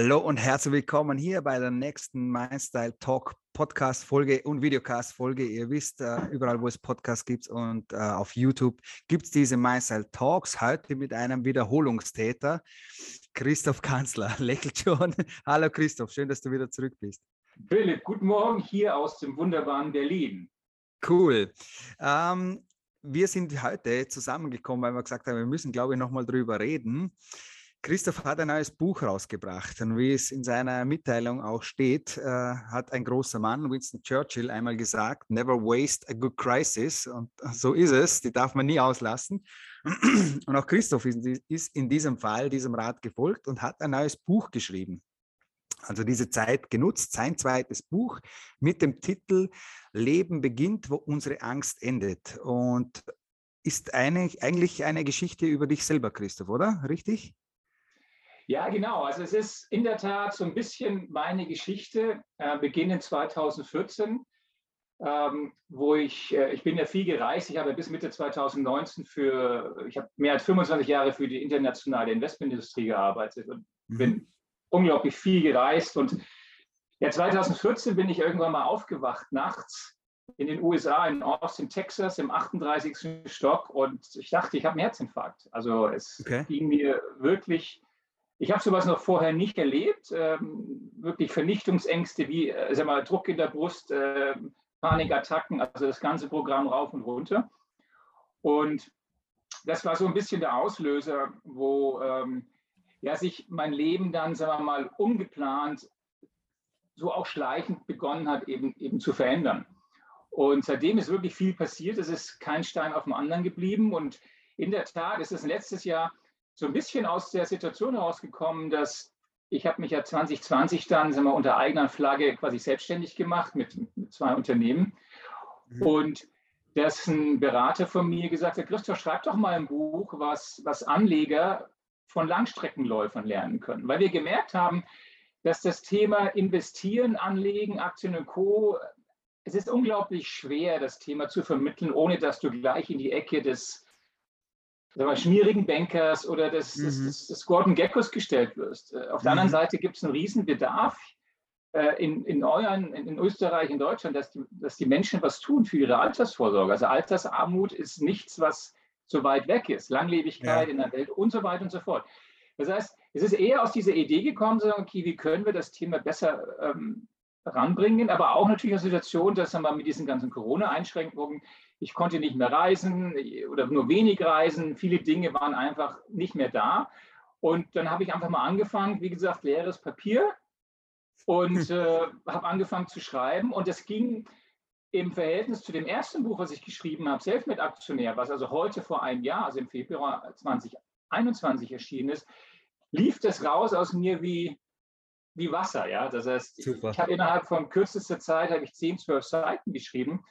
Hallo und herzlich willkommen hier bei der nächsten MindStyle Talk Podcast Folge und Videocast Folge. Ihr wisst, äh, überall wo es Podcasts gibt und äh, auf YouTube gibt es diese MindStyle Talks. Heute mit einem Wiederholungstäter, Christoph Kanzler. Lächelt schon. Hallo Christoph, schön, dass du wieder zurück bist. Philipp, guten Morgen hier aus dem wunderbaren Berlin. Cool. Ähm, wir sind heute zusammengekommen, weil wir gesagt haben, wir müssen, glaube ich, nochmal drüber reden. Christoph hat ein neues Buch rausgebracht und wie es in seiner Mitteilung auch steht, äh, hat ein großer Mann, Winston Churchill, einmal gesagt, never waste a good crisis und so ist es, die darf man nie auslassen. Und auch Christoph ist in diesem Fall diesem Rat gefolgt und hat ein neues Buch geschrieben. Also diese Zeit genutzt, sein zweites Buch mit dem Titel Leben beginnt, wo unsere Angst endet. Und ist eine, eigentlich eine Geschichte über dich selber, Christoph, oder? Richtig? Ja, genau. Also es ist in der Tat so ein bisschen meine Geschichte, äh, beginnend 2014, ähm, wo ich, äh, ich bin ja viel gereist. Ich habe bis Mitte 2019 für, ich habe mehr als 25 Jahre für die internationale Investmentindustrie gearbeitet und mhm. bin unglaublich viel gereist. Und ja, 2014 bin ich irgendwann mal aufgewacht nachts in den USA, in Austin, Texas, im 38. Stock und ich dachte, ich habe einen Herzinfarkt. Also es okay. ging mir wirklich ich habe sowas noch vorher nicht erlebt. Ähm, wirklich Vernichtungsängste wie äh, sag mal, Druck in der Brust, äh, Panikattacken, also das ganze Programm rauf und runter. Und das war so ein bisschen der Auslöser, wo ähm, ja, sich mein Leben dann, sagen wir mal, ungeplant, so auch schleichend begonnen hat, eben, eben zu verändern. Und seitdem ist wirklich viel passiert. Es ist kein Stein auf dem anderen geblieben. Und in der Tat ist es letztes Jahr so ein bisschen aus der Situation herausgekommen, dass ich habe mich ja 2020 dann sind wir, unter eigener Flagge quasi selbstständig gemacht mit, mit zwei Unternehmen. Mhm. Und dass ein Berater von mir gesagt hat, Christoph, schreib doch mal ein Buch, was, was Anleger von Langstreckenläufern lernen können. Weil wir gemerkt haben, dass das Thema Investieren, Anlegen, Aktien und Co., es ist unglaublich schwer, das Thema zu vermitteln, ohne dass du gleich in die Ecke des mal, schmierigen Bankers oder des, mhm. des, des, des Gordon Geckos gestellt wirst. Äh, auf der mhm. anderen Seite gibt es einen riesen Bedarf äh, in, in, euren, in Österreich, in Deutschland, dass die, dass die Menschen was tun für ihre Altersvorsorge. Also Altersarmut ist nichts, was so weit weg ist. Langlebigkeit ja. in der Welt und so weiter und so fort. Das heißt, es ist eher aus dieser Idee gekommen, sagen, okay, wie können wir das Thema besser ähm, ranbringen, aber auch natürlich eine Situation, dass wir mit diesen ganzen Corona-Einschränkungen ich konnte nicht mehr reisen oder nur wenig reisen. Viele Dinge waren einfach nicht mehr da. Und dann habe ich einfach mal angefangen, wie gesagt, leeres Papier und äh, habe angefangen zu schreiben. Und das ging im Verhältnis zu dem ersten Buch, was ich geschrieben habe, selbst mit Aktionär, was also heute vor einem Jahr, also im Februar 2021 erschienen ist, lief das raus aus mir wie, wie Wasser. Ja? Das heißt, Super. ich habe innerhalb von kürzester Zeit habe ich 10, 12 Seiten geschrieben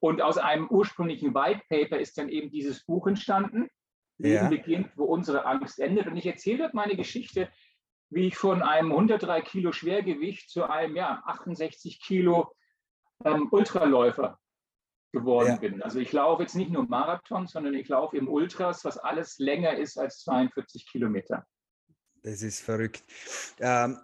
und aus einem ursprünglichen White Paper ist dann eben dieses Buch entstanden, ja. beginnt, wo unsere Angst endet. Und ich erzähle dort meine Geschichte, wie ich von einem 103 Kilo Schwergewicht zu einem ja, 68 Kilo ähm, Ultraläufer geworden ja. bin. Also ich laufe jetzt nicht nur Marathon, sondern ich laufe im Ultras, was alles länger ist als 42 Kilometer. Das ist verrückt. Ähm,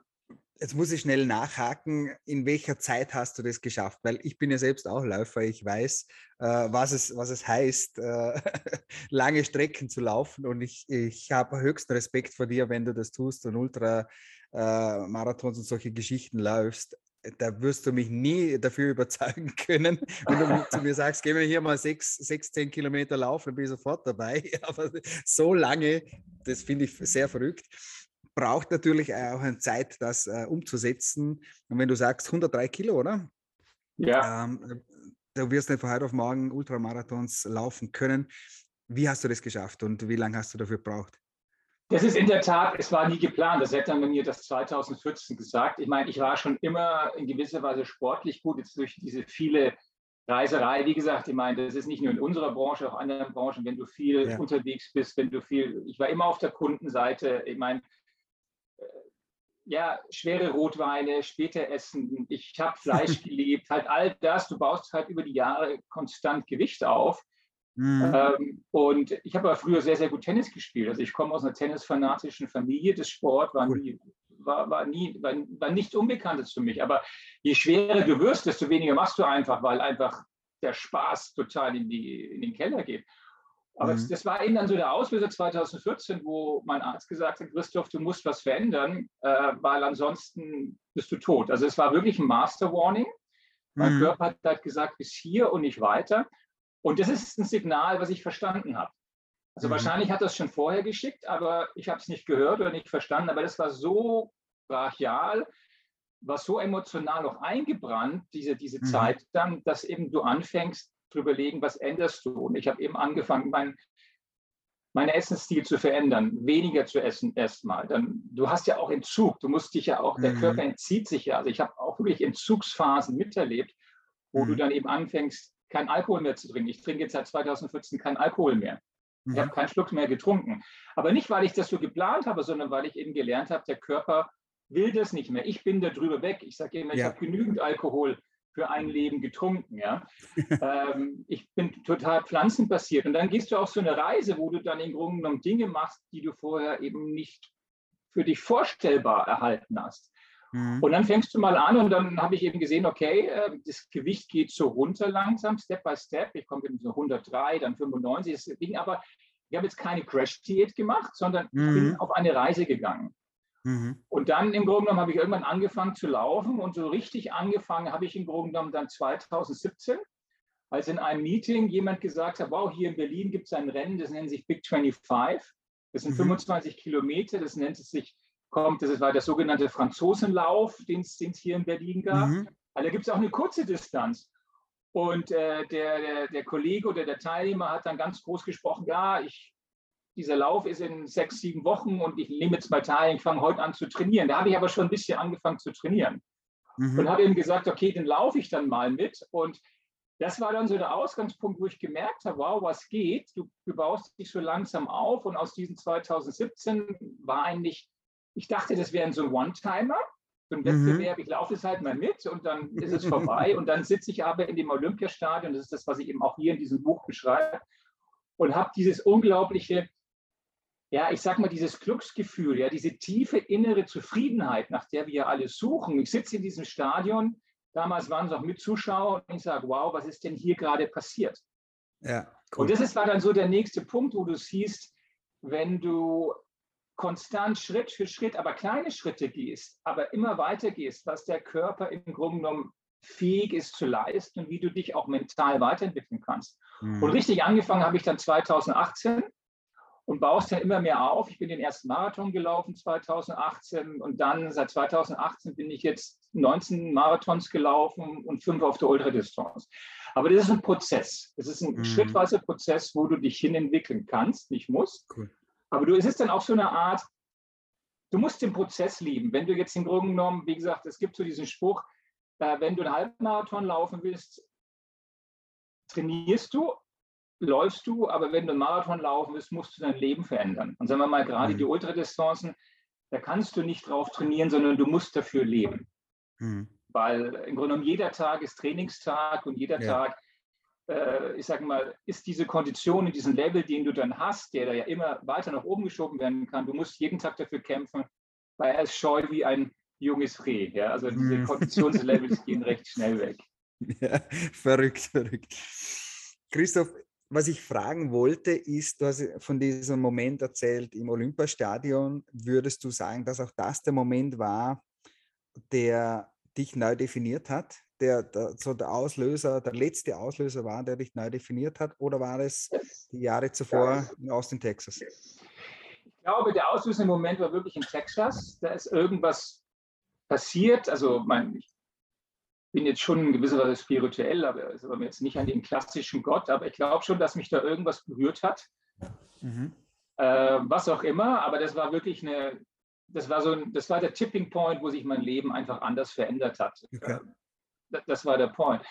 Jetzt muss ich schnell nachhaken, in welcher Zeit hast du das geschafft? Weil ich bin ja selbst auch Läufer, ich weiß, äh, was, es, was es heißt, äh, lange Strecken zu laufen und ich, ich habe höchsten Respekt vor dir, wenn du das tust und Ultramarathons äh, und solche Geschichten läufst. Da wirst du mich nie dafür überzeugen können, wenn du zu mir sagst, gehen wir hier mal sechs, sechs, zehn Kilometer laufen, dann bin ich sofort dabei. Aber so lange, das finde ich sehr verrückt braucht natürlich auch eine Zeit, das äh, umzusetzen. Und wenn du sagst 103 Kilo, oder? Ja. Ähm, du wirst nicht von heute auf morgen Ultramarathons laufen können. Wie hast du das geschafft und wie lange hast du dafür gebraucht? Das ist in der Tat, es war nie geplant. Das hätte man mir das 2014 gesagt. Ich meine, ich war schon immer in gewisser Weise sportlich gut, jetzt durch diese viele Reiserei. Wie gesagt, ich meine, das ist nicht nur in unserer Branche, auch in anderen Branchen, wenn du viel ja. unterwegs bist, wenn du viel, ich war immer auf der Kundenseite. Ich meine, ja, schwere Rotweine, später essen, ich habe Fleisch geliebt, halt all das, du baust halt über die Jahre konstant Gewicht auf. Mhm. Ähm, und ich habe aber früher sehr, sehr gut Tennis gespielt. Also ich komme aus einer tennisfanatischen Familie. Das Sport war, nie, war, war, nie, war, war nichts Unbekanntes für mich. Aber je schwerer du wirst, desto weniger machst du einfach, weil einfach der Spaß total in, die, in den Keller geht. Aber mhm. das war eben dann so der Auslöser 2014, wo mein Arzt gesagt hat, Christoph, du musst was verändern, äh, weil ansonsten bist du tot. Also es war wirklich ein Master Warning. Mein mhm. Körper hat halt gesagt, bis hier und nicht weiter. Und das ist ein Signal, was ich verstanden habe. Also mhm. wahrscheinlich hat das schon vorher geschickt, aber ich habe es nicht gehört oder nicht verstanden. Aber das war so brachial, war so emotional noch eingebrannt, diese, diese mhm. Zeit dann, dass eben du anfängst zu überlegen, was änderst du. Und ich habe eben angefangen, mein, meinen Essensstil zu verändern, weniger zu essen erstmal. Dann, du hast ja auch Entzug, du musst dich ja auch, mhm. der Körper entzieht sich ja. Also ich habe auch wirklich Entzugsphasen miterlebt, wo mhm. du dann eben anfängst, kein Alkohol mehr zu trinken. Ich trinke jetzt seit 2014 keinen Alkohol mehr. Ich habe mhm. keinen Schluck mehr getrunken. Aber nicht, weil ich das so geplant habe, sondern weil ich eben gelernt habe, der Körper will das nicht mehr. Ich bin da drüber weg. Ich sage immer, ja. ich habe genügend Alkohol für ein Leben getrunken. Ja? ähm, ich bin total pflanzenbasiert. Und dann gehst du auf so eine Reise, wo du dann im Grunde genommen Dinge machst, die du vorher eben nicht für dich vorstellbar erhalten hast. Mhm. Und dann fängst du mal an und dann habe ich eben gesehen, okay, äh, das Gewicht geht so runter langsam, Step by Step. Ich komme eben so 103, dann 95. Das Ding, aber ich habe jetzt keine Crash-Diät gemacht, sondern mhm. bin auf eine Reise gegangen. Mhm. Und dann im Grunde genommen habe ich irgendwann angefangen zu laufen und so richtig angefangen habe ich im Grunde genommen dann 2017, als in einem Meeting jemand gesagt hat, wow, hier in Berlin gibt es ein Rennen, das nennt sich Big 25. Das sind mhm. 25 Kilometer, das nennt es sich, kommt, das war der sogenannte Franzosenlauf, den es hier in Berlin gab. Mhm. Also da gibt es auch eine kurze Distanz. Und äh, der, der, der Kollege oder der Teilnehmer hat dann ganz groß gesprochen, ja, ich dieser Lauf ist in sechs, sieben Wochen und ich nehme jetzt mal teil, ich fange heute an zu trainieren. Da habe ich aber schon ein bisschen angefangen zu trainieren. Mhm. Und habe eben gesagt, okay, den laufe ich dann mal mit. Und das war dann so der Ausgangspunkt, wo ich gemerkt habe, wow, was geht? Du, du baust dich so langsam auf. Und aus diesem 2017 war eigentlich, ich dachte, das wäre so ein One-Timer, so ein mhm. Wettbewerb. Ich laufe es halt mal mit und dann ist es vorbei. und dann sitze ich aber in dem Olympiastadion, das ist das, was ich eben auch hier in diesem Buch beschreibe, und habe dieses unglaubliche ja, ich sag mal, dieses Glücksgefühl, ja, diese tiefe innere Zufriedenheit, nach der wir alle suchen. Ich sitze in diesem Stadion, damals waren es auch mit Zuschauern und ich sage, wow, was ist denn hier gerade passiert? Ja, cool. Und das ist, war dann so der nächste Punkt, wo du siehst, wenn du konstant Schritt für Schritt, aber kleine Schritte gehst, aber immer weiter gehst, was der Körper im Grunde genommen fähig ist zu leisten und wie du dich auch mental weiterentwickeln kannst. Mhm. Und richtig angefangen habe ich dann 2018 und baust ja immer mehr auf. Ich bin den ersten Marathon gelaufen 2018 und dann seit 2018 bin ich jetzt 19 Marathons gelaufen und fünf auf der Ultradistanz. Aber das ist ein Prozess. Das ist ein mhm. schrittweiser Prozess, wo du dich hinentwickeln kannst, nicht musst. Cool. Aber du, es ist dann auch so eine Art, du musst den Prozess lieben. Wenn du jetzt im Grunde genommen, wie gesagt, es gibt so diesen Spruch, äh, wenn du einen Halbmarathon laufen willst, trainierst du, läufst du, aber wenn du einen Marathon laufen willst, musst du dein Leben verändern. Und sagen wir mal, gerade mhm. die Ultradistanzen, da kannst du nicht drauf trainieren, sondern du musst dafür leben. Mhm. Weil im Grunde genommen jeder Tag ist Trainingstag und jeder ja. Tag, äh, ich sage mal, ist diese Kondition in diesem Level, den du dann hast, der da ja immer weiter nach oben geschoben werden kann. Du musst jeden Tag dafür kämpfen, weil er ist scheu wie ein junges Reh. Ja? Also diese mhm. Konditionslevels gehen recht schnell weg. Ja, verrückt, verrückt. Christoph, was ich fragen wollte, ist, du hast von diesem Moment erzählt im Olympiastadion. Würdest du sagen, dass auch das der Moment war, der dich neu definiert hat? Der, der, so der Auslöser, der letzte Auslöser war, der dich neu definiert hat? Oder war es die Jahre zuvor in Austin, Texas? Ich glaube, der auslösende Moment war wirklich in Texas. Da ist irgendwas passiert. Also, mein, ich bin jetzt schon in gewisser Weise spirituell, aber aber jetzt nicht an den klassischen Gott, aber ich glaube schon, dass mich da irgendwas berührt hat. Mhm. Äh, was auch immer, aber das war wirklich eine, das war so ein, das war der Tipping Point, wo sich mein Leben einfach anders verändert hat. Okay. Äh, das war der Point.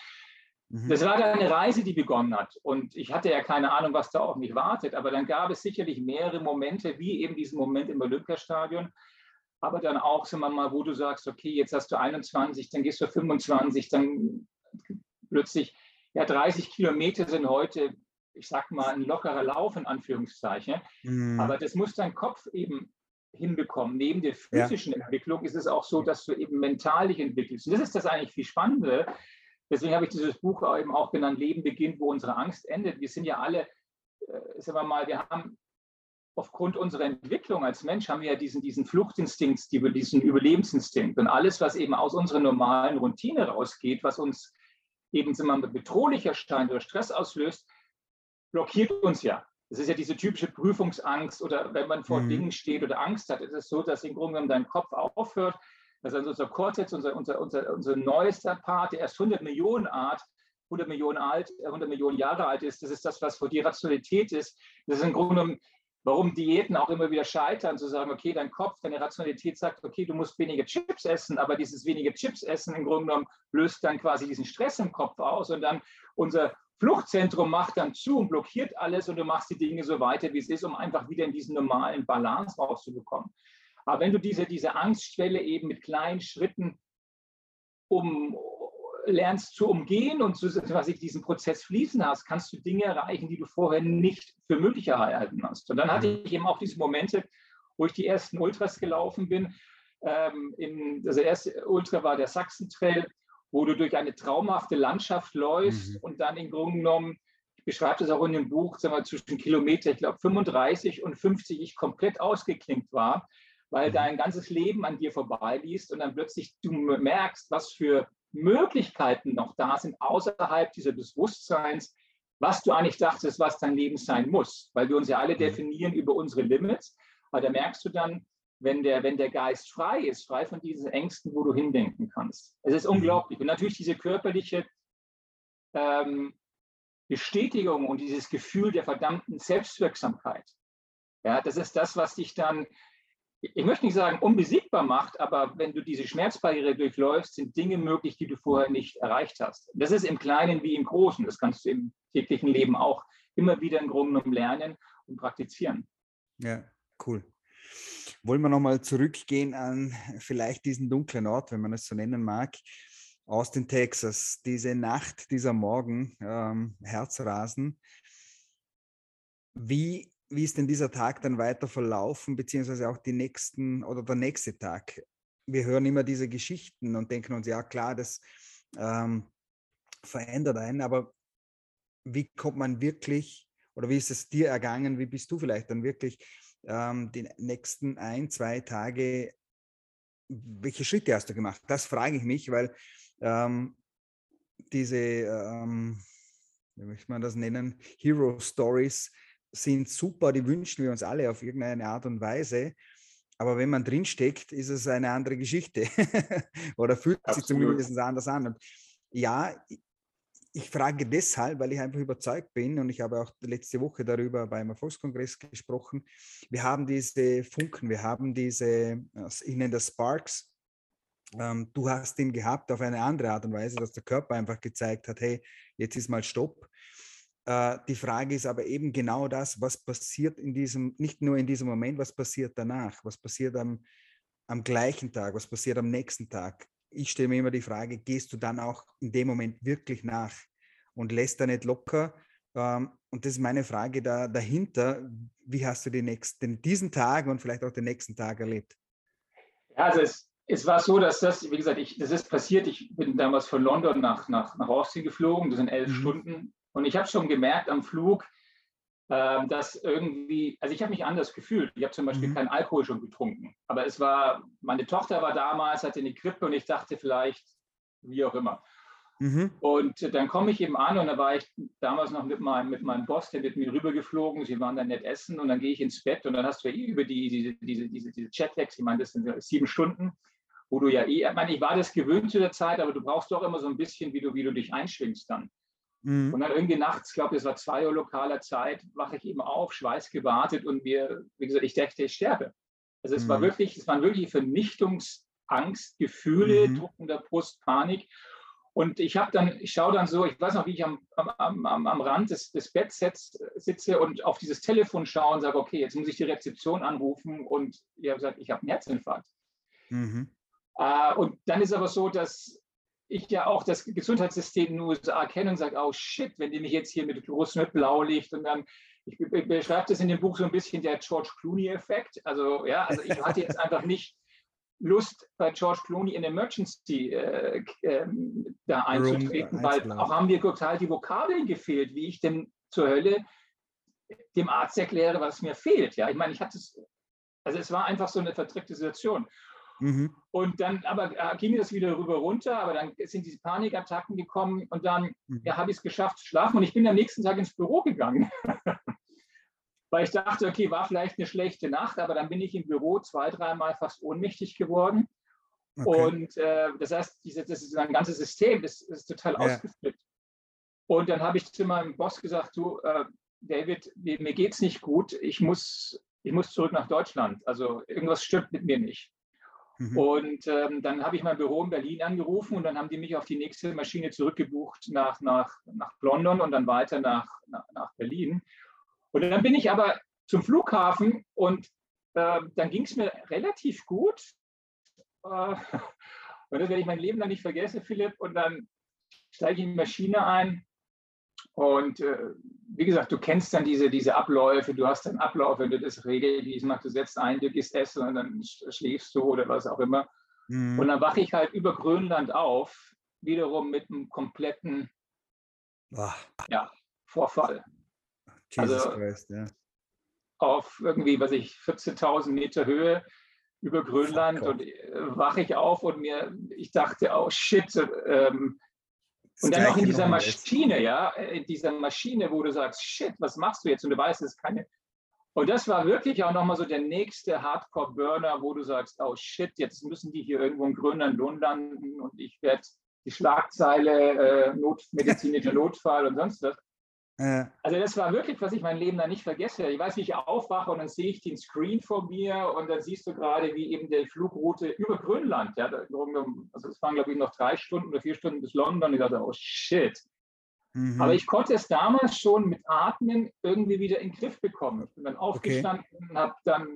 Mhm. Das war dann eine Reise, die begonnen hat. Und ich hatte ja keine Ahnung, was da auf mich wartet. Aber dann gab es sicherlich mehrere Momente, wie eben diesen Moment im Olympiastadion, aber dann auch, sagen wir mal, wo du sagst, okay, jetzt hast du 21, dann gehst du 25, dann plötzlich, ja, 30 Kilometer sind heute, ich sag mal, ein lockerer Lauf in Anführungszeichen. Mhm. Aber das muss dein Kopf eben hinbekommen. Neben der physischen ja. Entwicklung ist es auch so, dass du eben mental dich entwickelst. Und das ist das eigentlich viel Spannende. Deswegen habe ich dieses Buch eben auch genannt, Leben beginnt, wo unsere Angst endet. Wir sind ja alle, äh, sagen wir mal, wir haben aufgrund unserer Entwicklung als Mensch haben wir ja diesen, diesen Fluchtinstinkt, diesen Überlebensinstinkt. Und alles, was eben aus unserer normalen Routine rausgeht, was uns eben wir, bedrohlich erscheint oder Stress auslöst, blockiert uns ja. Das ist ja diese typische Prüfungsangst oder wenn man vor mhm. Dingen steht oder Angst hat, ist es so, dass im Grunde genommen dein Kopf aufhört. Das ist unser Cortex, unser, unser, unser, unser neuester Part, der erst 100 Millionen Art 100 Millionen alt, 100 Millionen Jahre alt ist. Das ist das, was für die Rationalität ist. Das ist im Grunde genommen warum Diäten auch immer wieder scheitern, zu sagen, okay, dein Kopf, deine Rationalität sagt, okay, du musst weniger Chips essen, aber dieses wenige Chips essen im Grunde genommen löst dann quasi diesen Stress im Kopf aus und dann unser Fluchtzentrum macht dann zu und blockiert alles und du machst die Dinge so weiter, wie es ist, um einfach wieder in diesen normalen Balance rauszubekommen. Aber wenn du diese, diese Angstschwelle eben mit kleinen Schritten um, lernst zu umgehen und zu, quasi diesen Prozess fließen hast, kannst du Dinge erreichen, die du vorher nicht für möglich erhalten hast. Und dann hatte mhm. ich eben auch diese Momente, wo ich die ersten Ultras gelaufen bin. Ähm, in, also der erste Ultra war der Sachsen-Trail, wo du durch eine traumhafte Landschaft läufst mhm. und dann im Grunde genommen, ich beschreibe das auch in dem Buch, sagen wir, zwischen Kilometer, ich glaube 35 und 50 ich komplett ausgeklinkt war, weil mhm. dein ganzes Leben an dir vorbeiliest und dann plötzlich du merkst, was für Möglichkeiten noch da sind außerhalb dieses Bewusstseins, was du eigentlich dachtest, was dein Leben sein muss, weil wir uns ja alle mhm. definieren über unsere Limits. Aber da merkst du dann, wenn der, wenn der Geist frei ist, frei von diesen Ängsten, wo du hindenken kannst. Es ist mhm. unglaublich. Und natürlich diese körperliche ähm, Bestätigung und dieses Gefühl der verdammten Selbstwirksamkeit. Ja, das ist das, was dich dann ich möchte nicht sagen unbesiegbar macht, aber wenn du diese Schmerzbarriere durchläufst, sind Dinge möglich, die du vorher nicht erreicht hast. Das ist im Kleinen wie im Großen. Das kannst du im täglichen Leben auch immer wieder im Grunde genommen lernen und praktizieren. Ja, cool. Wollen wir nochmal zurückgehen an vielleicht diesen dunklen Ort, wenn man es so nennen mag, Austin, Texas. Diese Nacht, dieser Morgen, ähm, Herzrasen. Wie wie ist denn dieser Tag dann weiter verlaufen, beziehungsweise auch die nächsten oder der nächste Tag? Wir hören immer diese Geschichten und denken uns, ja klar, das ähm, verändert einen, aber wie kommt man wirklich oder wie ist es dir ergangen? Wie bist du vielleicht dann wirklich ähm, die nächsten ein, zwei Tage, welche Schritte hast du gemacht? Das frage ich mich, weil ähm, diese, ähm, wie möchte man das nennen, Hero Stories, sind super, die wünschen wir uns alle auf irgendeine Art und Weise. Aber wenn man drinsteckt, ist es eine andere Geschichte oder fühlt Absolut. sich zumindest anders an. Und ja, ich frage deshalb, weil ich einfach überzeugt bin und ich habe auch letzte Woche darüber beim Erfolgskongress gesprochen. Wir haben diese Funken, wir haben diese, ich nenne das Sparks. Ähm, du hast ihn gehabt auf eine andere Art und Weise, dass der Körper einfach gezeigt hat, hey, jetzt ist mal Stopp. Äh, die Frage ist aber eben genau das, was passiert in diesem, nicht nur in diesem Moment, was passiert danach, was passiert am, am gleichen Tag, was passiert am nächsten Tag. Ich stelle mir immer die Frage, gehst du dann auch in dem Moment wirklich nach und lässt da nicht locker? Ähm, und das ist meine Frage da, dahinter. Wie hast du den nächsten, diesen Tag und vielleicht auch den nächsten Tag erlebt? Ja, also es, es war so, dass das, wie gesagt, ich, das ist passiert. Ich bin damals von London nach, nach, nach Austin geflogen. Das sind elf mhm. Stunden. Und ich habe schon gemerkt am Flug, äh, dass irgendwie, also ich habe mich anders gefühlt. Ich habe zum Beispiel mhm. keinen Alkohol schon getrunken. Aber es war, meine Tochter war damals, hatte eine Grippe und ich dachte vielleicht, wie auch immer. Mhm. Und dann komme ich eben an und da war ich damals noch mit meinem, mit meinem Boss, der mit mir rübergeflogen. Sie waren dann nett essen und dann gehe ich ins Bett und dann hast du ja eh über die, diese, diese, diese, diese Chatlags, ich meine, das sind sieben Stunden, wo du ja eh, ich meine, ich war das gewöhnt zu der Zeit, aber du brauchst doch immer so ein bisschen, wie du, wie du dich einschwingst dann. Mhm. Und dann irgendwie nachts, ich glaube, es war zwei Uhr lokaler Zeit, wache ich eben auf, Schweiß gewartet und mir, wie gesagt, ich dachte, ich sterbe. Also es mhm. war wirklich, es waren wirklich Vernichtungsangst, Gefühle, mhm. Druck in der Brust, Panik. Und ich habe dann, ich schaue dann so, ich weiß noch, wie ich am, am, am, am Rand des, des Betts sitze und auf dieses Telefon schaue und sage, okay, jetzt muss ich die Rezeption anrufen und ich habe gesagt, ich habe einen Herzinfarkt. Mhm. Äh, und dann ist aber so, dass ich ja auch das Gesundheitssystem in den USA kenne und sage, oh shit, wenn die mich jetzt hier mit großem Blaulicht und dann, ich, beschreibe das in dem Buch so ein bisschen der George Clooney-Effekt. Also ja, also ich hatte jetzt einfach nicht Lust, bei George Clooney in Emergency äh, äh, da einzutreten, weil auch haben mir total die Vokabeln gefehlt, wie ich denn zur Hölle dem Arzt erkläre, was mir fehlt. Ja, ich meine, ich hatte es, also es war einfach so eine verdrückte Situation. Mhm. Und dann aber äh, ging das wieder rüber runter, aber dann sind diese Panikattacken gekommen und dann mhm. ja, habe ich es geschafft zu schlafen und ich bin am nächsten Tag ins Büro gegangen. Weil ich dachte, okay, war vielleicht eine schlechte Nacht, aber dann bin ich im Büro zwei, dreimal fast ohnmächtig geworden. Okay. Und äh, das heißt, diese, das ist ein ganzes System, das, das ist total ja. ausgeflippt. Und dann habe ich zu meinem Boss gesagt, du, äh, David, mir geht es nicht gut, ich muss, ich muss zurück nach Deutschland. Also irgendwas stimmt mit mir nicht. Mhm. Und ähm, dann habe ich mein Büro in Berlin angerufen und dann haben die mich auf die nächste Maschine zurückgebucht nach, nach, nach London und dann weiter nach, nach, nach Berlin. Und dann bin ich aber zum Flughafen und äh, dann ging es mir relativ gut. Äh, und das werde ich mein Leben lang nicht vergessen, Philipp. Und dann steige ich in die Maschine ein und äh, wie gesagt, du kennst dann diese, diese Abläufe, du hast dann Ablauf, wenn du das regelmäßig machst, du setzt ein, du gehst essen und dann schläfst du oder was auch immer. Mhm. Und dann wache ich halt über Grönland auf, wiederum mit einem kompletten ja, Vorfall. Jesus also Christ, ja. auf irgendwie, was ich, 14.000 Meter Höhe über Grönland oh und äh, wache ich auf und mir, ich dachte, oh shit, ähm, und dann noch in dieser Maschine, ja, in dieser Maschine, wo du sagst, shit, was machst du jetzt? Und du weißt, es ist keine. Und das war wirklich auch nochmal so der nächste Hardcore-Burner, wo du sagst, oh shit, jetzt müssen die hier irgendwo in Grönland landen und ich werde die Schlagzeile äh, Not, medizinischer Notfall und sonst was. Also das war wirklich, was ich mein Leben da nicht vergesse. Ich weiß, wie ich aufwache und dann sehe ich den Screen vor mir und dann siehst du gerade, wie eben die Flugroute über Grönland, ja, also es waren glaube ich noch drei Stunden oder vier Stunden bis London. Ich dachte, oh shit. Mhm. Aber ich konnte es damals schon mit Atmen irgendwie wieder in den Griff bekommen. Ich bin dann aufgestanden, okay. habe dann,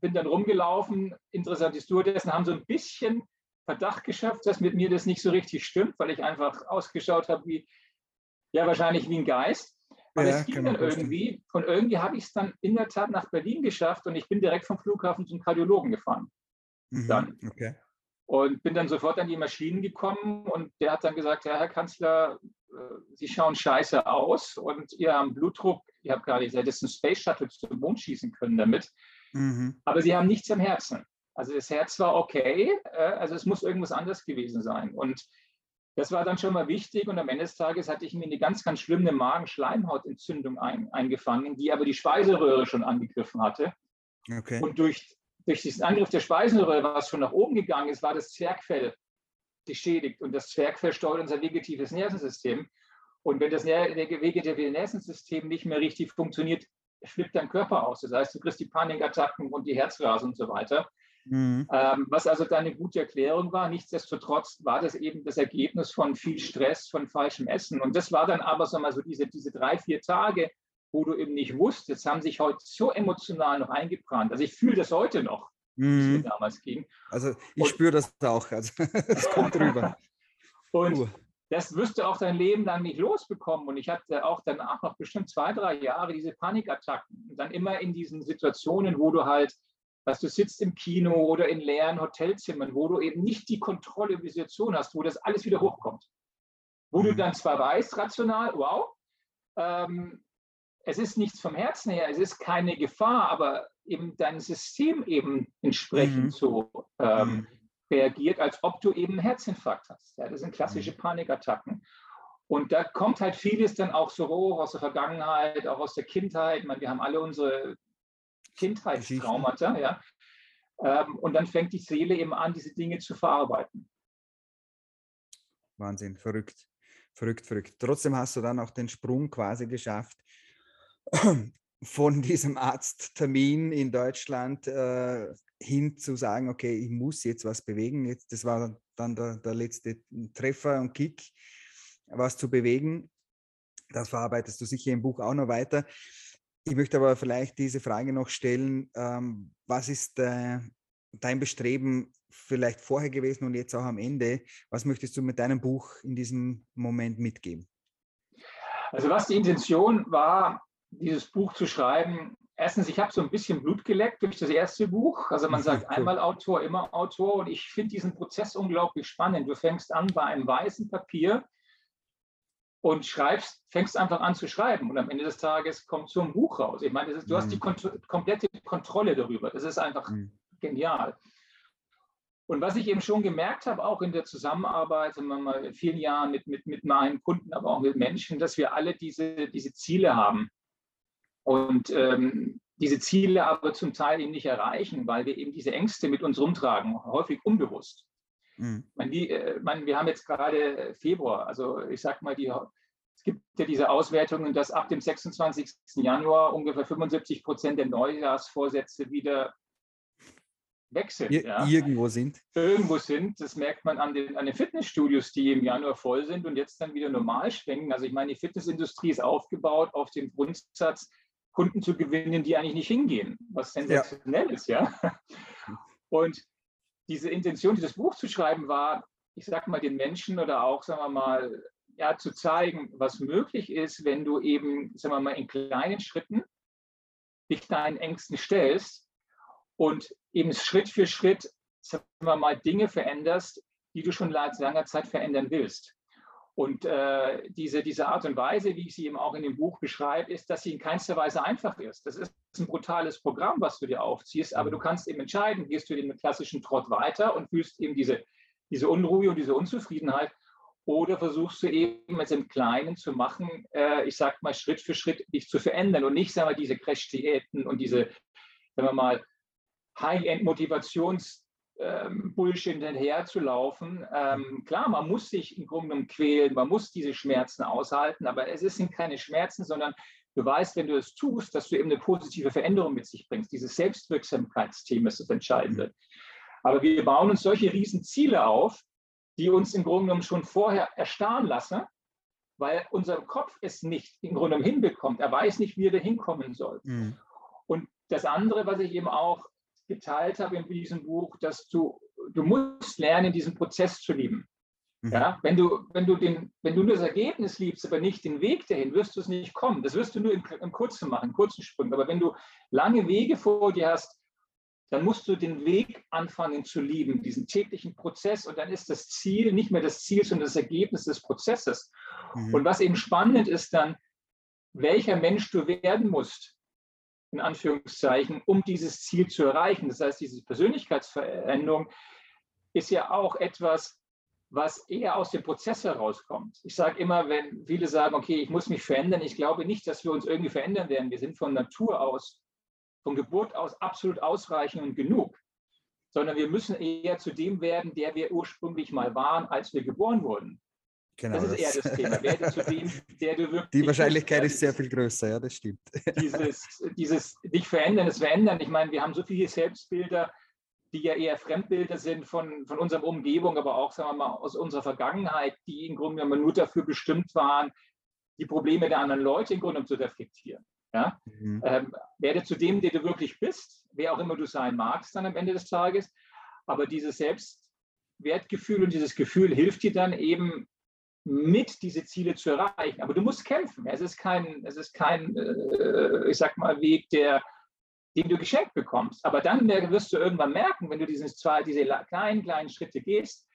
bin dann rumgelaufen. Interessant ist, dessen haben so ein bisschen Verdacht geschafft, dass mit mir das nicht so richtig stimmt, weil ich einfach ausgeschaut habe wie ja, wahrscheinlich wie ein Geist. Aber ja, es ging dann irgendwie. Und irgendwie habe ich es dann in der Tat nach Berlin geschafft und ich bin direkt vom Flughafen zum Kardiologen gefahren. Mhm, dann. Okay. Und bin dann sofort an die Maschinen gekommen und der hat dann gesagt, ja, Herr Kanzler, äh, Sie schauen scheiße aus und Ihr haben Blutdruck, ihr habt gerade gesagt, das ist ein Space Shuttle zum Mond schießen können damit. Mhm. Aber Sie haben nichts am Herzen. Also das Herz war okay, äh, also es muss irgendwas anderes gewesen sein. Und das war dann schon mal wichtig und am Ende des Tages hatte ich mir eine ganz, ganz schlimme Magenschleimhautentzündung ein, eingefangen, die aber die Speiseröhre schon angegriffen hatte. Okay. Und durch, durch diesen Angriff der Speiseröhre, was schon nach oben gegangen ist, war das Zwergfell geschädigt und das Zwergfell steuert unser vegetatives Nervensystem. Und wenn das vegetative Nervensystem nicht mehr richtig funktioniert, flippt dein Körper aus. Das heißt, du kriegst die Panikattacken und die Herzrasen und so weiter. Mhm. Ähm, was also dann eine gute Erklärung war. Nichtsdestotrotz war das eben das Ergebnis von viel Stress, von falschem Essen. Und das war dann aber so mal so diese, diese drei, vier Tage, wo du eben nicht wusstest, haben sich heute so emotional noch eingebrannt. Also ich fühle das heute noch, wie es mir mhm. damals ging. Also ich spüre das auch. Also es kommt drüber. Und uh. das wirst du auch dein Leben lang nicht losbekommen. Und ich hatte auch danach noch bestimmt zwei, drei Jahre diese Panikattacken. Und dann immer in diesen Situationen, wo du halt dass du sitzt im Kino oder in leeren Hotelzimmern, wo du eben nicht die Kontrolle über die Situation hast, wo das alles wieder hochkommt. Wo du mhm. dann zwar weißt, rational, wow, ähm, es ist nichts vom Herzen her, es ist keine Gefahr, aber eben dein System eben entsprechend mhm. so ähm, mhm. reagiert, als ob du eben einen Herzinfarkt hast. Ja, das sind klassische mhm. Panikattacken. Und da kommt halt vieles dann auch so hoch aus der Vergangenheit, auch aus der Kindheit. Meine, wir haben alle unsere Kindheitstraumata, ja. Ähm, und dann fängt die Seele eben an, diese Dinge zu verarbeiten. Wahnsinn, verrückt, verrückt, verrückt. Trotzdem hast du dann auch den Sprung quasi geschafft von diesem Arzttermin in Deutschland äh, hin zu sagen, okay, ich muss jetzt was bewegen. Jetzt, das war dann der, der letzte Treffer und Kick, was zu bewegen. Das verarbeitest du sicher im Buch auch noch weiter. Ich möchte aber vielleicht diese Frage noch stellen, ähm, was ist äh, dein Bestreben vielleicht vorher gewesen und jetzt auch am Ende? Was möchtest du mit deinem Buch in diesem Moment mitgeben? Also was die Intention war, dieses Buch zu schreiben, erstens, ich habe so ein bisschen Blut geleckt durch das erste Buch. Also man sagt einmal Autor, immer Autor. Und ich finde diesen Prozess unglaublich spannend. Du fängst an bei einem weißen Papier und schreibst, fängst einfach an zu schreiben. Und am Ende des Tages kommt so ein Buch raus. Ich meine, ist, du hast die mhm. kont komplette Kontrolle darüber. Das ist einfach mhm. genial. Und was ich eben schon gemerkt habe, auch in der Zusammenarbeit, sagen wir mal, in vielen Jahren mit, mit, mit meinen Kunden, aber auch mit Menschen, dass wir alle diese, diese Ziele haben. Und ähm, diese Ziele aber zum Teil eben nicht erreichen, weil wir eben diese Ängste mit uns rumtragen, häufig unbewusst. Mhm. Man, die, äh, man, wir haben jetzt gerade Februar, also ich sag mal, die, es gibt ja diese Auswertungen, dass ab dem 26. Januar ungefähr 75 Prozent der Neujahrsvorsätze wieder weg sind. Ir ja. Irgendwo sind. Irgendwo sind. Das merkt man an den, an den Fitnessstudios, die im Januar voll sind und jetzt dann wieder normal schwenken. Also ich meine, die Fitnessindustrie ist aufgebaut auf dem Grundsatz, Kunden zu gewinnen, die eigentlich nicht hingehen, was sensationell ja. ist, ja. Und diese Intention, dieses Buch zu schreiben, war, ich sag mal, den Menschen oder auch, sagen wir mal, ja, zu zeigen, was möglich ist, wenn du eben, sagen wir mal, in kleinen Schritten dich deinen Ängsten stellst und eben Schritt für Schritt, sagen wir mal, Dinge veränderst, die du schon seit langer Zeit verändern willst. Und äh, diese, diese Art und Weise, wie ich sie eben auch in dem Buch beschreibe, ist, dass sie in keinster Weise einfach ist. Das ist ein brutales Programm, was du dir aufziehst, aber du kannst eben entscheiden, gehst du den klassischen Trott weiter und fühlst eben diese, diese Unruhe und diese Unzufriedenheit oder versuchst du eben es im Kleinen zu machen, äh, ich sag mal Schritt für Schritt dich zu verändern und nicht, sagen wir, diese Crash-Diäten und diese, sagen wir mal, High-End-Motivations- ähm, Bullshit hinterher zu laufen. Ähm, klar, man muss sich im Grunde genommen quälen, man muss diese Schmerzen aushalten, aber es sind keine Schmerzen, sondern du weißt, wenn du es tust, dass du eben eine positive Veränderung mit sich bringst. Dieses Selbstwirksamkeitsthema ist das Entscheidende. Aber wir bauen uns solche Riesenziele auf, die uns im Grunde genommen schon vorher erstarren lassen, weil unser Kopf es nicht im Grunde genommen hinbekommt. Er weiß nicht, wie er da hinkommen soll. Mhm. Und das andere, was ich eben auch geteilt habe in diesem Buch, dass du, du musst lernen, diesen Prozess zu lieben. Mhm. Ja, wenn du, wenn du den, wenn du das Ergebnis liebst, aber nicht den Weg dahin, wirst du es nicht kommen. Das wirst du nur im, im kurzen machen, in kurzen Sprüngen. Aber wenn du lange Wege vor dir hast, dann musst du den Weg anfangen zu lieben, diesen täglichen Prozess. Und dann ist das Ziel nicht mehr das Ziel, sondern das Ergebnis des Prozesses. Mhm. Und was eben spannend ist dann, welcher Mensch du werden musst, in Anführungszeichen, um dieses Ziel zu erreichen. Das heißt, diese Persönlichkeitsveränderung ist ja auch etwas, was eher aus dem Prozess herauskommt. Ich sage immer, wenn viele sagen, okay, ich muss mich verändern, ich glaube nicht, dass wir uns irgendwie verändern werden. Wir sind von Natur aus, von Geburt aus absolut ausreichend und genug, sondern wir müssen eher zu dem werden, der wir ursprünglich mal waren, als wir geboren wurden. Genau, das ist eher das Thema. Werde zu dem, der du wirklich. Die Wahrscheinlichkeit ist sehr viel größer, ja, das stimmt. Dieses, dieses dich verändern, das Verändern. Ich meine, wir haben so viele Selbstbilder, die ja eher Fremdbilder sind von, von unserer Umgebung, aber auch, sagen wir mal, aus unserer Vergangenheit, die im Grunde genommen nur dafür bestimmt waren, die Probleme der anderen Leute im Grunde genommen zu reflektieren. Ja? Mhm. Ähm, werde zu dem, der du wirklich bist, wer auch immer du sein magst, dann am Ende des Tages. Aber dieses Selbstwertgefühl und dieses Gefühl hilft dir dann eben mit diese Ziele zu erreichen. Aber du musst kämpfen. Es ist kein, es ist kein äh, ich sag mal, Weg, der, den du geschenkt bekommst. Aber dann wirst du irgendwann merken, wenn du diese, zwei, diese kleinen, kleinen Schritte gehst,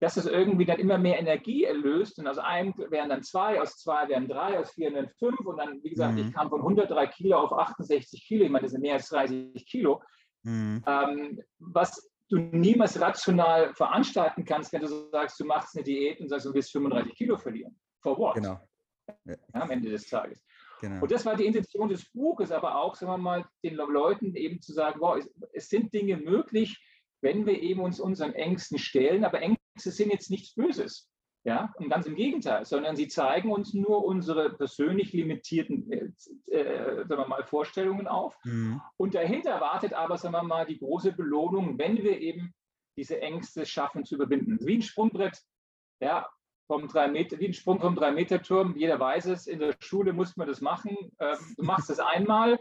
dass es irgendwie dann immer mehr Energie erlöst. Und aus einem wären dann zwei, aus zwei wären drei, aus vier wären fünf. Und dann, wie gesagt, mhm. ich kam von 103 Kilo auf 68 Kilo. Ich meine, das sind mehr als 30 Kilo. Mhm. Ähm, was du niemals rational veranstalten kannst, wenn du sagst, du machst eine Diät und sagst, du willst 35 Kilo verlieren. For what? Genau. Ja. am Ende des Tages. Genau. Und das war die Intention des Buches, aber auch, sagen wir mal, den Leuten eben zu sagen, wow, es, es sind Dinge möglich, wenn wir eben uns unseren Ängsten stellen, aber Ängste sind jetzt nichts Böses. Ja, und ganz im Gegenteil, sondern sie zeigen uns nur unsere persönlich limitierten äh, äh, sagen wir mal, Vorstellungen auf. Mhm. Und dahinter wartet aber, sagen wir mal, die große Belohnung, wenn wir eben diese Ängste schaffen zu überwinden. Wie ein Sprungbrett, ja, vom drei Meter, wie ein Sprung vom Drei-Meter-Turm. Jeder weiß es, in der Schule muss man das machen. Ähm, du machst es einmal,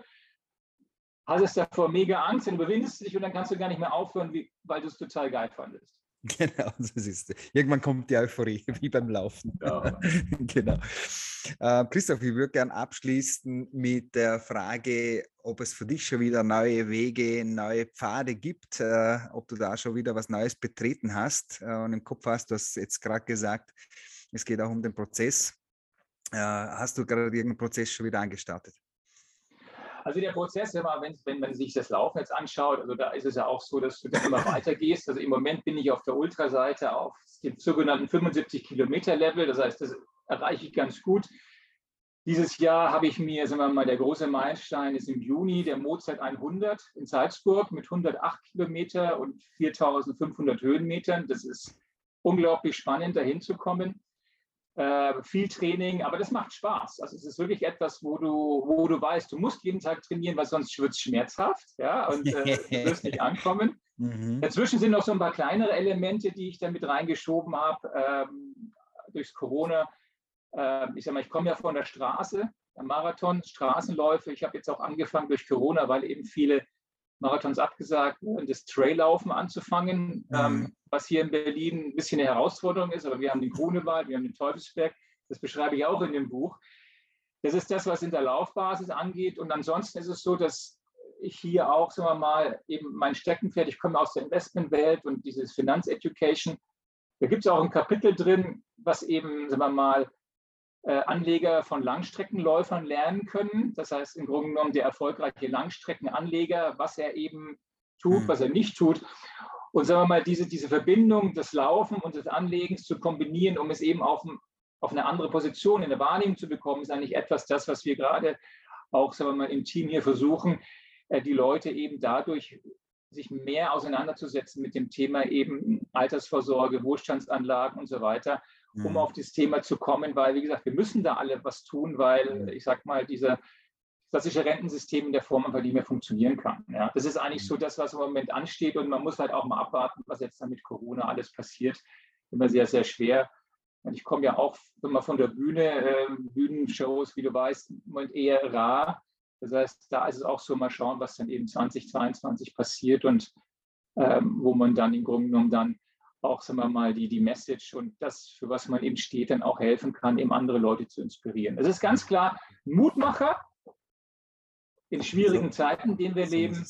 hast es davor mega Angst, dann überwindest du dich und dann kannst du gar nicht mehr aufhören, wie, weil du es total geil fandest. Genau, das ist Irgendwann kommt die Euphorie, wie beim Laufen. Ja. genau. Äh, Christoph, ich würde gerne abschließen mit der Frage, ob es für dich schon wieder neue Wege, neue Pfade gibt, äh, ob du da schon wieder was Neues betreten hast äh, und im Kopf hast. Du hast jetzt gerade gesagt, es geht auch um den Prozess. Äh, hast du gerade irgendeinen Prozess schon wieder angestartet? Also der Prozess, wenn, wenn man sich das Laufen jetzt anschaut, also da ist es ja auch so, dass du dann immer weitergehst. Also im Moment bin ich auf der Ultraseite auf dem sogenannten 75 Kilometer Level. Das heißt, das erreiche ich ganz gut. Dieses Jahr habe ich mir, sagen wir mal, der große Meilenstein ist im Juni der Mozart 100 in Salzburg mit 108 Kilometer und 4500 Höhenmetern. Das ist unglaublich spannend, dahin zu kommen äh, viel Training, aber das macht Spaß. Also es ist wirklich etwas, wo du, wo du weißt, du musst jeden Tag trainieren, weil sonst wird es schmerzhaft ja, und äh, du wirst nicht ankommen. Mhm. Dazwischen sind noch so ein paar kleinere Elemente, die ich da mit reingeschoben habe ähm, durchs Corona. Äh, ich sage mal, ich komme ja von der Straße, Marathon, Straßenläufe. Ich habe jetzt auch angefangen durch Corona, weil eben viele Marathons abgesagt und das Traillaufen anzufangen, mhm. ähm, was hier in Berlin ein bisschen eine Herausforderung ist. Aber wir haben den Grunewald, wir haben den Teufelsberg, das beschreibe ich auch in dem Buch. Das ist das, was in der Laufbasis angeht. Und ansonsten ist es so, dass ich hier auch, sagen wir mal, eben mein Steckenpferd, ich komme aus der Investmentwelt und dieses Finanzeducation, da gibt es auch ein Kapitel drin, was eben, sagen wir mal, äh, Anleger von Langstreckenläufern lernen können. Das heißt im Grunde genommen der erfolgreiche Langstreckenanleger, was er eben tut, mhm. was er nicht tut. Und sagen wir mal, diese, diese Verbindung des Laufen und des Anlegens zu kombinieren, um es eben auf, auf eine andere Position in der Wahrnehmung zu bekommen, ist eigentlich etwas das, was wir gerade auch sagen wir mal, im Team hier versuchen, äh, die Leute eben dadurch sich mehr auseinanderzusetzen mit dem Thema eben Altersvorsorge, Wohlstandsanlagen und so weiter, um mhm. auf das Thema zu kommen, weil, wie gesagt, wir müssen da alle was tun, weil, ich sag mal, dieser klassische Rentensystem in der Form einfach nicht mehr funktionieren kann. Ja, das ist eigentlich so mhm. das, was im Moment ansteht und man muss halt auch mal abwarten, was jetzt dann mit Corona alles passiert. Immer sehr, sehr schwer. Und ich komme ja auch immer von der Bühne, äh, Bühnenshows, wie du weißt, im Moment eher rar. Das heißt, da ist es auch so, mal schauen, was dann eben 2022 passiert und ähm, wo man dann im Grunde genommen dann auch, sagen wir mal, die, die Message und das, für was man eben steht, dann auch helfen kann, eben andere Leute zu inspirieren. Es ist ganz klar Mutmacher in schwierigen Zeiten, in denen wir leben.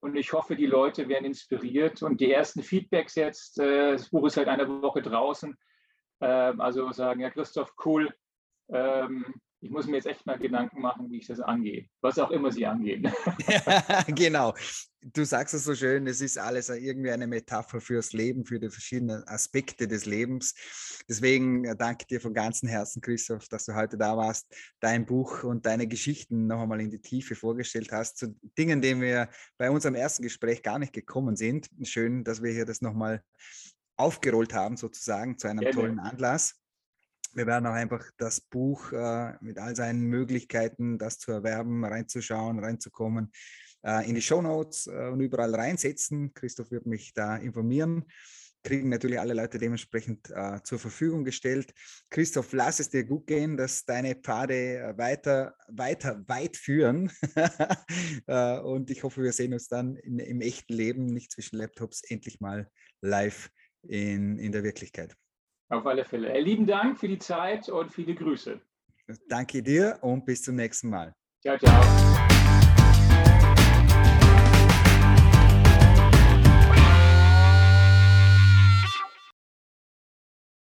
Und ich hoffe, die Leute werden inspiriert. Und die ersten Feedbacks jetzt, äh, das Buch ist seit einer Woche draußen, ähm, also sagen, ja, Christoph, cool, ähm, ich muss mir jetzt echt mal Gedanken machen, wie ich das angehe, was auch immer sie angehen. genau. Du sagst es so schön, es ist alles irgendwie eine Metapher fürs Leben, für die verschiedenen Aspekte des Lebens. Deswegen äh, danke dir von ganzem Herzen, Christoph, dass du heute da warst, dein Buch und deine Geschichten noch einmal in die Tiefe vorgestellt hast, zu Dingen, denen wir bei unserem ersten Gespräch gar nicht gekommen sind. Schön, dass wir hier das nochmal aufgerollt haben, sozusagen, zu einem Gerne. tollen Anlass. Wir werden auch einfach das Buch äh, mit all seinen Möglichkeiten, das zu erwerben, reinzuschauen, reinzukommen, äh, in die Show Notes äh, und überall reinsetzen. Christoph wird mich da informieren. Kriegen natürlich alle Leute dementsprechend äh, zur Verfügung gestellt. Christoph, lass es dir gut gehen, dass deine Pfade äh, weiter, weiter weit führen. Äh, und ich hoffe, wir sehen uns dann in, im echten Leben, nicht zwischen Laptops, endlich mal live in, in der Wirklichkeit. Auf alle Fälle. Lieben Dank für die Zeit und viele Grüße. Danke dir und bis zum nächsten Mal. Ciao, ciao.